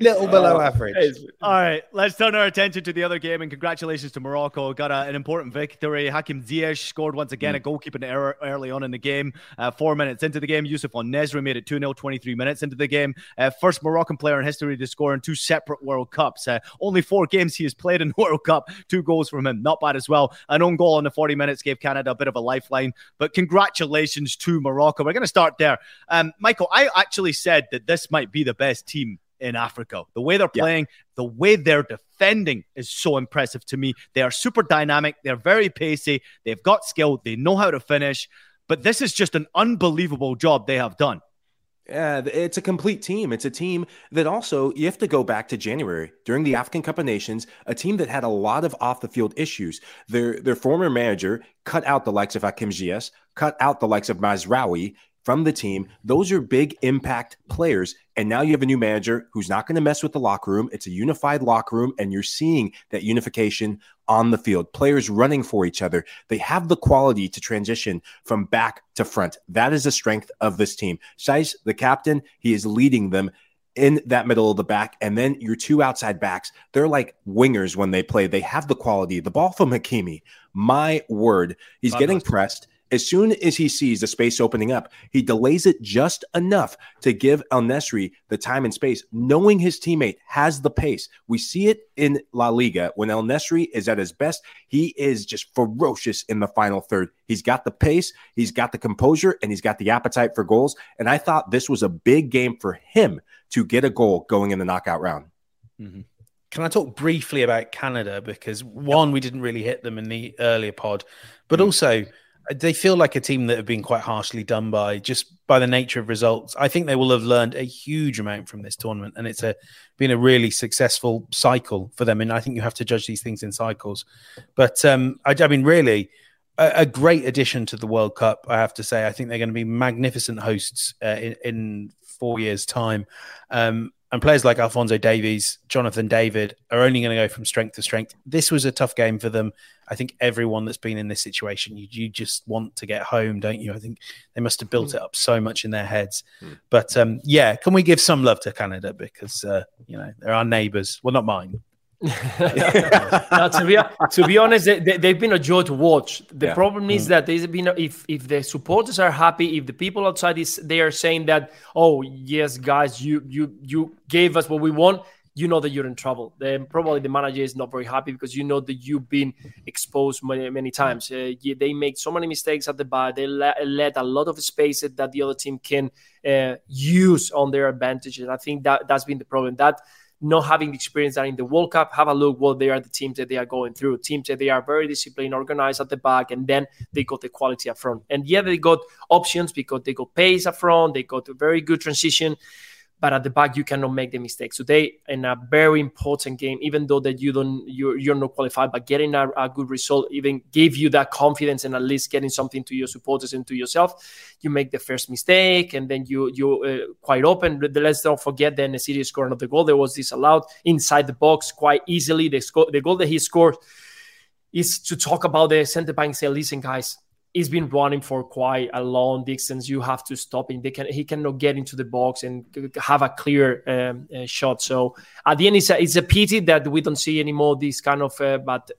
little below average.
All right, let's turn our attention to the other game, and congratulations to Morocco. Got a, an important victory. Hakim Ziyech scored once again, mm. a goalkeeping error early on in the game. Uh, four minutes into the game, Youssef En-Nesyri made it 2 0, 23 minutes into the game. Uh, first Moroccan player in history to score in two separate World Cups. Uh, only four games he has played in the World Cup, two goals from him. Not bad as well. An own goal in the 40 minutes gave Canada a bit of a lifeline, but congratulations to Morocco. We're going to start there. Um, Michael, I actually said that this might be the best team in Africa. The way they're playing, yeah. the way they're defending is so impressive to me. They are super dynamic, they're very pacey, they've got skill, they know how to finish. But this is just an unbelievable job they have done.
Yeah, it's a complete team. It's a team that also you have to go back to January during the African Cup of Nations, a team that had a lot of off the field issues. Their their former manager cut out the likes of Hakim Ziyech, cut out the likes of Mazraoui, from the team. Those are big impact players. And now you have a new manager who's not going to mess with the locker room. It's a unified locker room, and you're seeing that unification on the field. Players running for each other. They have the quality to transition from back to front. That is the strength of this team. Saïss, the captain, he is leading them in that middle of the back. And then your two outside backs, they're like wingers when they play. They have the quality. The ball from Hakimi, my word, he's God getting pressed. As soon as he sees the space opening up, he delays it just enough to give En-Nesyri the time and space, knowing his teammate has the pace. We see it in La Liga when En-Nesyri is at his best. He is just ferocious in the final third. He's got the pace, he's got the composure, and he's got the appetite for goals. And I thought this was a big game for him to get a goal going in the knockout round.
Mm-hmm. Can I talk briefly about Canada? Because one, we didn't really hit them in the earlier pod, but mm-hmm. also they feel like a team that have been quite harshly done by just by the nature of results. I think they will have learned a huge amount from this tournament, and it's a been a really successful cycle for them. And I think you have to judge these things in cycles. But um, I, I, mean, really, a, a, great addition to the World Cup. I have to say, I think they're going to be magnificent hosts uh, in, in, four years' time. Um, and players like Alphonso Davies, Jonathan David are only going to go from strength to strength. This was a tough game for them. I think everyone that's been in this situation, you, you just want to get home, don't you? I think they must have built mm. it up so much in their heads. Mm. But um, yeah, can we give some love to Canada because uh, you know they're our neighbours? Well, not mine.
Now, to, be, to be honest, they, have been a joy to watch. The yeah. problem is mm. that there's been if if the supporters are happy, if the people outside is they are saying that, oh yes, guys, you you you gave us what we want, you know that you're in trouble. Then probably the manager is not very happy because you know that you've been exposed many many times. Uh, they make so many mistakes at the bar. They let, let a lot of spaces that the other team can uh, use on their advantage, and I think that that's been the problem. That not having the experience that in the World Cup, have a look what they are the teams that they are going through. Teams that they are very disciplined, organized at the back, and then they got the quality up front. And yeah, they got options because they got pace up front, they got a very good transition but at the back you cannot make the mistakes. Today, in a very important game, even though that you don't you're, you're not qualified, but getting a, a, good result even give you that confidence and at least getting something to your supporters and to yourself. You make the first mistake and then you you uh, quite open. Let's not forget that En-Nesyri scored of the goal. There was disallowed inside the box quite easily. The, sco- the goal that he scored is to talk about the center back and say, listen, guys, he's been running for quite a long distance. You have to stop him. They can he cannot get into the box and have a clear um, uh, shot. So at the end, it's a, it's a pity that we don't see anymore this kind of. Uh, but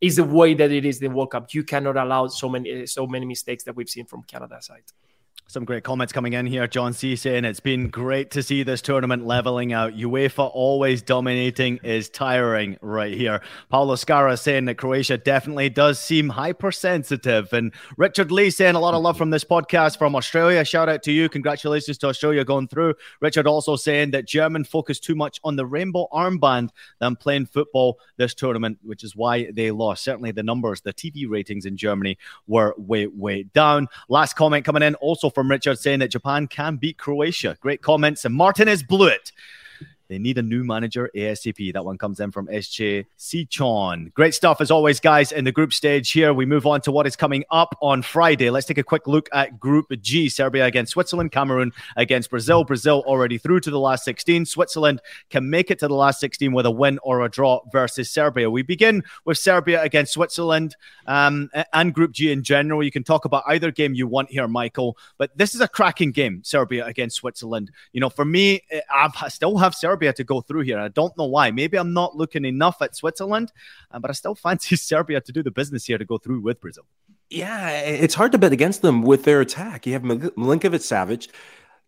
it's the way that it is the World Cup. You cannot allow so many so many mistakes that we've seen from Canada side.
Some great comments coming in here. John C saying it's been great to see this tournament leveling out. UEFA always dominating is tiring right here. Paulo Scara saying that Croatia definitely does seem hypersensitive. And Richard Lee saying a lot of love from this podcast from Australia. Shout out to you. Congratulations to Australia going through. Richard also saying that German focus too much on the rainbow armband than playing football this tournament, which is why they lost. Certainly the numbers, the TV ratings in Germany were way, way down. Last comment coming in also from from Richard saying that Japan can beat Croatia. Great comments. And Martinez blew it. They need a new manager ASAP. That one comes in from SJ Sichon. Great stuff as always, guys. In the group stage here, we move on to what is coming up on Friday. Let's take a quick look at Group G. Serbia against Switzerland, Cameroon against Brazil. Brazil already through to the last 16. Switzerland can make it to the last 16 with a win or a draw versus Serbia. We begin with Serbia against Switzerland um, and Group G in general. You can talk about either game you want here, Michael, but this is a cracking game, Serbia against Switzerland. You know, for me, I still have Serbia Serbia to go through here. I don't know why. Maybe I'm not looking enough at Switzerland, uh, but I still fancy Serbia to do the business here to go through with Brazil.
Yeah, it's hard to bet against them with their attack. You have Milinkovic Savic,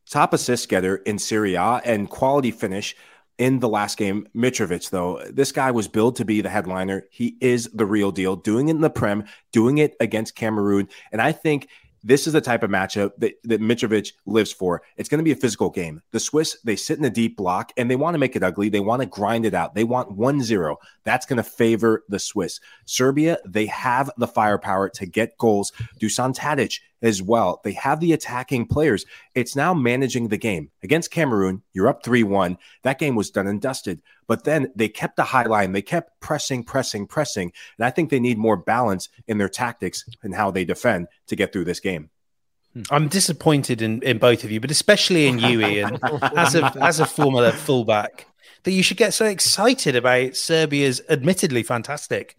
top assist getter in Serie A, and quality finish in the last game. Mitrovic, though, this guy was billed to be the headliner. He is the real deal, doing it in the Prem, doing it against Cameroon. And I think this is the type of matchup that, that Mitrovic lives for. It's going to be a physical game. The Swiss, they sit in a deep block and they want to make it ugly. They want to grind it out. They want 1 0. That's going to favor the Swiss. Serbia, they have the firepower to get goals. Dusan Tadic as well. They have the attacking players. It's now managing the game. Against Cameroon, you're up 3 1. That game was done and dusted. But then they kept the high line. They kept pressing, pressing, pressing. And I think they need more balance in their tactics and how they defend to get through this game.
Hmm. I'm disappointed in, in both of you, but especially in you, Ian, as a as a former fullback, that you should get so excited about Serbia's admittedly fantastic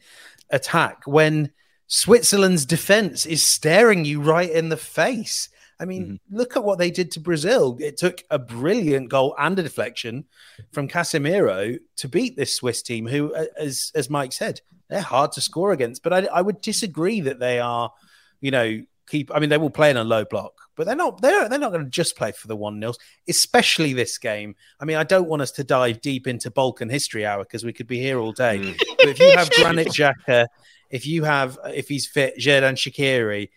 attack when Switzerland's defense is staring you right in the face. I mean, mm-hmm. look at what they did to Brazil. It took a brilliant goal and a deflection from Casemiro to beat this Swiss team, who, as as Mike said, they're hard to score against. But I, I would disagree that they are, you know, keep. I mean, they will play in a low block, but they're not. They're they're not going to just play for the one nils, especially this game. I mean, I don't want us to dive deep into Balkan history hour because we could be here all day. Mm. but if you have Granit Xhaka if you have, if he's fit, Xherdan Shaqiri,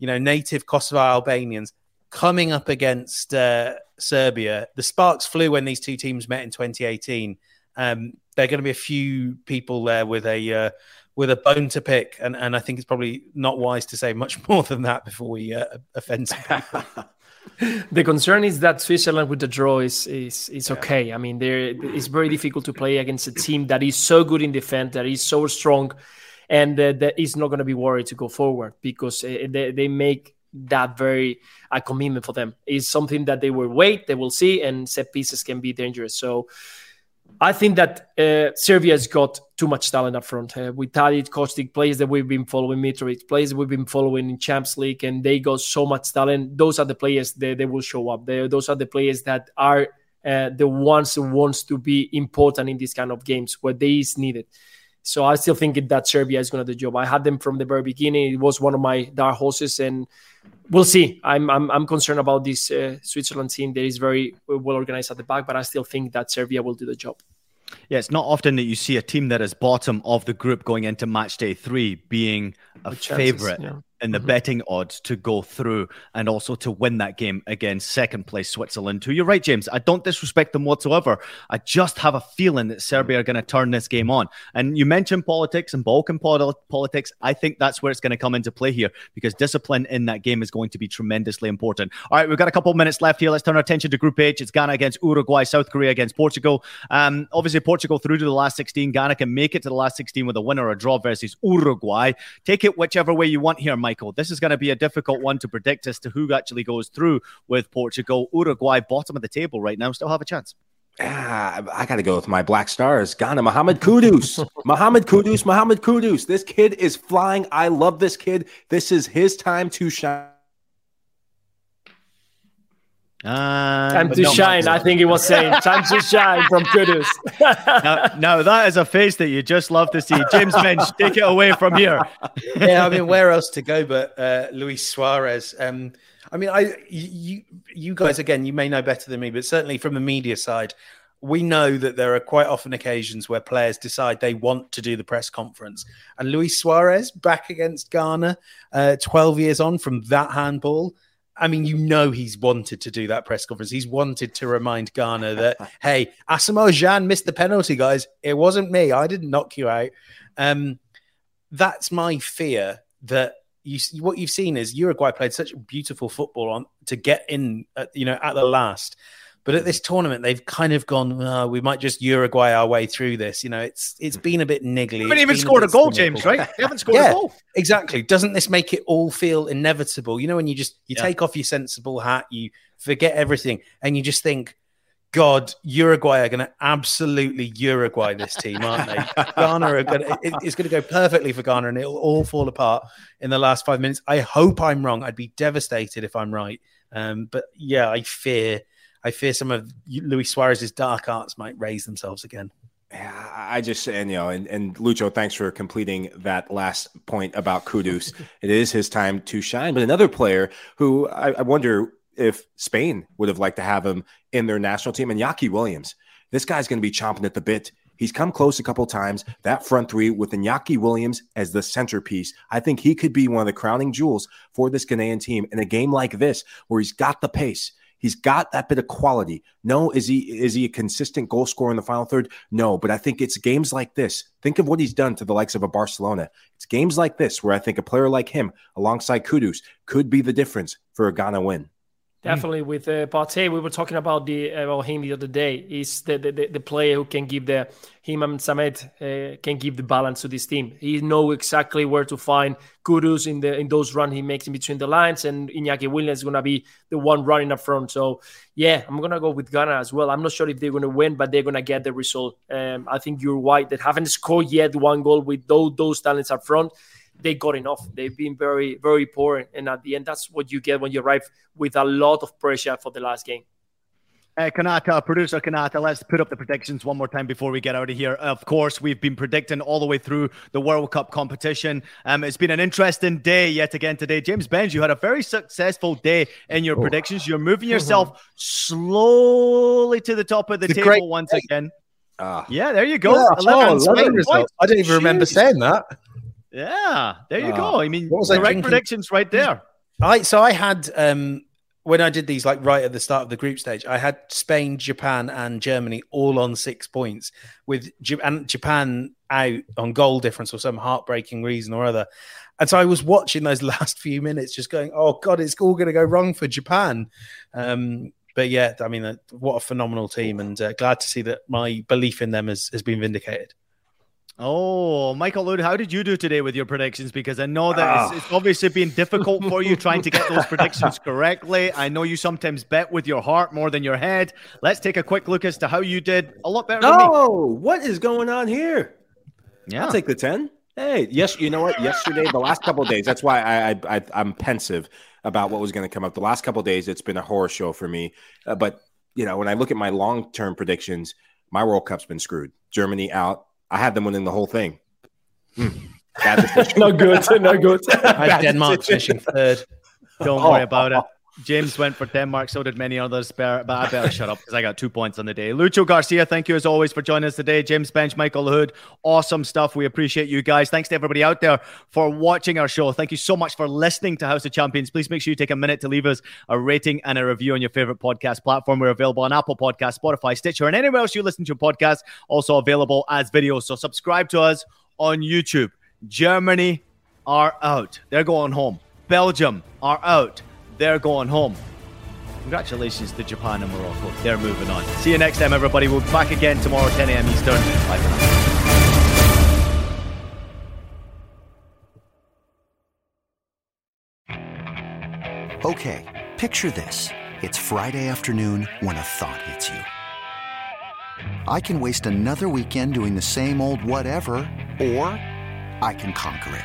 you know, native Kosovo Albanians coming up against uh, Serbia, the sparks flew when these two teams met in 2018. Um, there are going to be a few people there with a uh, with a bone to pick, and, and I think it's probably not wise to say much more than that before we uh, offend people.
the concern is that Switzerland with the draw is is is okay. I mean, there it's very difficult to play against a team that is so good in defense, that is so strong and that is not going to be worried to go forward because uh, they, they make that very a commitment for them. It's something that they will wait, they will see, and set pieces can be dangerous. So I think that uh, Serbia has got too much talent up front. Uh, with Tadic, Kostic, players that we've been following, Mitrovic, players we've been following in Champs League, and they got so much talent. Those are the players that they will show up. They, those are the players that are uh, the ones who wants to be important in these kind of games where they is needed. So I still think that Serbia is going to do the job. I had them from the very beginning. It was one of my dark horses, and we'll see. I'm I'm, I'm concerned about this uh, Switzerland team that is very well organized at the back, but I still think that Serbia will do the job.
Yeah, it's not often that you see a team that is bottom of the group going into match day three being a favorite. Yeah in the mm-hmm. betting odds to go through and also to win that game against second place Switzerland. Who you're right, James. I don't disrespect them whatsoever. I just have a feeling that Serbia are going to turn this game on. And you mentioned politics and Balkan politics. I think that's where it's going to come into play here because discipline in that game is going to be tremendously important. All right, we've got a couple of minutes left here. Let's turn our attention to Group H. It's Ghana against Uruguay, South Korea against Portugal. Um, obviously, Portugal through to the last 16. Ghana can make it to the last 16 with a win or a draw versus Uruguay. Take it whichever way you want here, Mike. Michael. This is going to be a difficult one to predict as to who actually goes through with Portugal. Uruguay, bottom of the table right now, still have a chance.
Ah, I got to go with my Black Stars. Ghana, Mohamed Kudus. Mohamed Kudus, Mohamed Kudus. This kid is flying. I love this kid. This is his time to shine.
Uh, time to shine. I think he was saying time to shine from Kudus.
now, now, that is a face that you just love to see. James Benge, take it away from here.
yeah, I mean, where else to go but uh, Luis Suarez? Um, I mean, I you you guys again, you may know better than me, but certainly from the media side, we know that there are quite often occasions where players decide they want to do the press conference. And Luis Suarez back against Ghana, uh, 12 years on from that handball. I mean, you know, he's wanted to do that press conference. He's wanted to remind Ghana that, hey, Asamoah Gyan missed the penalty, guys. It wasn't me. I didn't knock you out. Um, that's my fear that you what you've seen is Uruguay played such beautiful football on to get in, at, you know, at the last but at this tournament, they've kind of gone. Oh, we might just Uruguay our way through this. You know, it's it's been a bit niggly.
They haven't even scored a, a goal, cynical. James. Right? They haven't scored yeah, a goal.
Exactly. Doesn't this make it all feel inevitable? You know, when you just you yeah. take off your sensible hat, you forget everything, and you just think, God, Uruguay are going to absolutely Uruguay this team, aren't they? Ghana are going to, it's going to go perfectly for Ghana and it'll all fall apart in the last five minutes. I hope I'm wrong. I'd be devastated if I'm right. Um, but yeah, I fear I fear some of Luis Suarez's dark arts might raise themselves again.
Yeah, I just and you know, and, and Lucho, thanks for completing that last point about Kudus. it is his time to shine. But another player who I, I wonder if Spain would have liked to have him in their national team, and Iñaki Williams. This guy's going to be chomping at the bit. He's come close a couple times. That front three with Iñaki Williams as the centerpiece, I think he could be one of the crowning jewels for this Ghanaian team in a game like this, where he's got the pace, He's got that bit of quality. No, is he is he a consistent goal scorer in the final third? No, but I think it's games like this. Think of what he's done to the likes of a Barcelona. It's games like this where I think a player like him, alongside Kudus, could be the difference for a Ghana win.
Definitely, with uh, Partey, we were talking about the about him the other day. Is the, the, the player who can give the him and Samed uh, can give the balance to this team. He know exactly where to find Kudus in the in those runs he makes in between the lines, and Iñaki Williams is gonna be the one running up front. So yeah, I'm gonna go with Ghana as well. I'm not sure if they're gonna win, but they're gonna get the result. Um, I think you're right that haven't scored yet one goal with those those talents up front they got enough. They've been very, very poor. And at the end, that's what you get when you arrive with a lot of pressure for the last game.
Uh, Kanata, producer Kanata, let's put up the predictions one more time before we get out of here. Of course, we've been predicting all the way through the World Cup competition. Um, it's been an interesting day yet again today. James Benge, you had a very successful day in your oh. predictions. You're moving yourself slowly to the top of the it's table once day. again. Uh, yeah, there you go. Yeah,
11, oh, 11 I didn't even Jeez. remember saying that.
Yeah, there you uh, go. I mean, direct predictions right there.
I so I had um when I did these like right at the start of the group stage, I had Spain, Japan, and Germany all on six points, with and Japan out on goal difference or some heartbreaking reason or other. And so I was watching those last few minutes, just going, "Oh God, it's all going to go wrong for Japan." Um, but yeah, I mean, uh, what a phenomenal team, and uh, glad to see that my belief in them has, has been vindicated.
Oh, Michael Lahoud, how did you do today with your predictions? Because I know that it's, ah. it's, obviously been difficult for you trying to get those predictions correctly. I know you sometimes bet with your heart more than your head. Let's take a quick look as to how you did. A lot better.
Oh, what is going on here? Yeah, I'll take the ten. Hey, yes, you know what? Yesterday, the last couple days, that's why I, I, I am pensive about what was going to come up. The last couple days, it's been a horror show for me. Uh, but you know, when I look at my long term predictions, my World Cup's been screwed. Germany out, I had them winning the whole thing.
Mm. no good. No good.
I had Denmark finishing third.
Don't worry about it. James went for Denmark, so did many others, but I better shut up because I got two points on the day. Lucho Garcia, thank you as always for joining us today. James Benge, Michael Lahoud, awesome stuff. We appreciate you guys. Thanks to everybody out there for watching our show. Thank you so much for listening to House of Champions. Please make sure you take a minute to leave us a rating and a review on your favorite podcast platform. We're available on Apple Podcast, Spotify, Stitcher, and anywhere else you listen to a podcast. Also available as videos. So subscribe to us on YouTube. Germany are out. They're going home. Belgium are out. They're going home. Congratulations to Japan and Morocco. They're moving on. See you next time, everybody. We'll be back again tomorrow, 10 a.m. Eastern. Bye for
now. Okay, picture this. It's Friday afternoon when a thought hits you. I can waste another weekend doing the same old whatever, or I can conquer it.